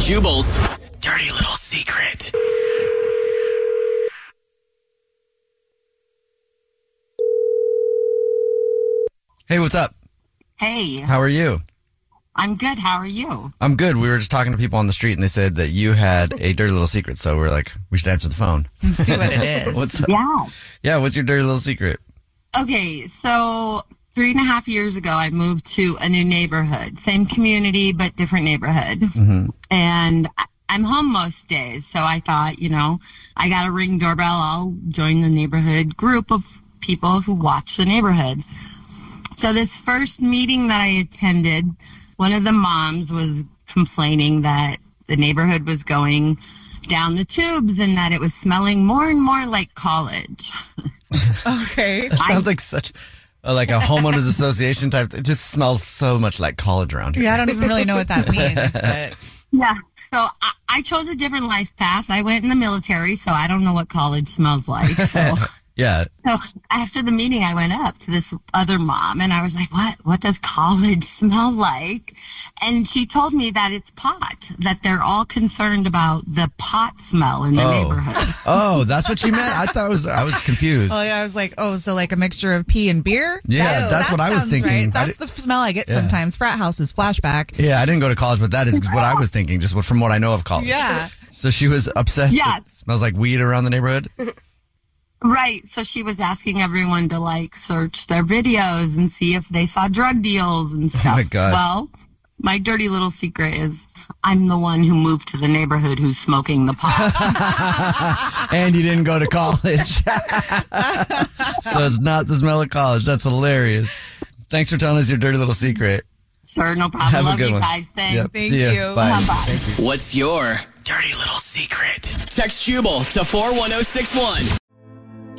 Jubal's dirty little secret. Hey, what's up? Hey, How are you? I'm good. How are you? I'm good. We were just talking to people on the street and they said that you had a dirty little secret. So we're like, we should answer the phone. See what it is. what's up? Yeah. Yeah, what's your dirty little secret? Okay, so three and a half years ago, I moved to a new neighborhood, same community but different neighborhood, mm-hmm. and I- I'm home most days. So I thought, you know, I got a ring doorbell. I'll join the neighborhood group of people who watch the neighborhood. So this first meeting that I attended, one of the moms was complaining that the neighborhood was going down the tubes and that it was smelling more and more like college. Okay. It sounds like such uh, like a homeowners association type. It just smells so much like college around here. Yeah, I don't even really know what that means, but Yeah. So I, I chose a different life path. I went in the military, so I don't know what college smells like. So, Yeah. so after the meeting, I went up to this other mom and I was like, "What? What does college smell like?" And she told me that it's pot. That they're all concerned about the pot smell in the Oh. neighborhood. Oh, that's what she meant. I thought it was. I was confused. oh yeah, I was like, oh, so like a mixture of pee and beer? Yeah, Oh, that's that what I was thinking. right. That's the smell I get Yeah. sometimes. Frat houses flashback. Yeah, I didn't go to college, but that is what I was thinking. Just what- from what I know of college. Yeah. So she was upset. Yeah. smells like weed around the neighborhood. Right. So she was asking everyone to like search their videos and see if they saw drug deals and oh stuff. my God. Well, my dirty little secret is I'm the one who moved to the neighborhood who's smoking the pot. and you didn't go to college. so it's not the smell of college. That's hilarious. Thanks for telling us your dirty little secret. sure, no problem. Have a Love good you one. guys. Thanks. Yep. Thank See you. Bye. Bye-bye. Thank you. What's your dirty little secret? Text Jubal to 41061.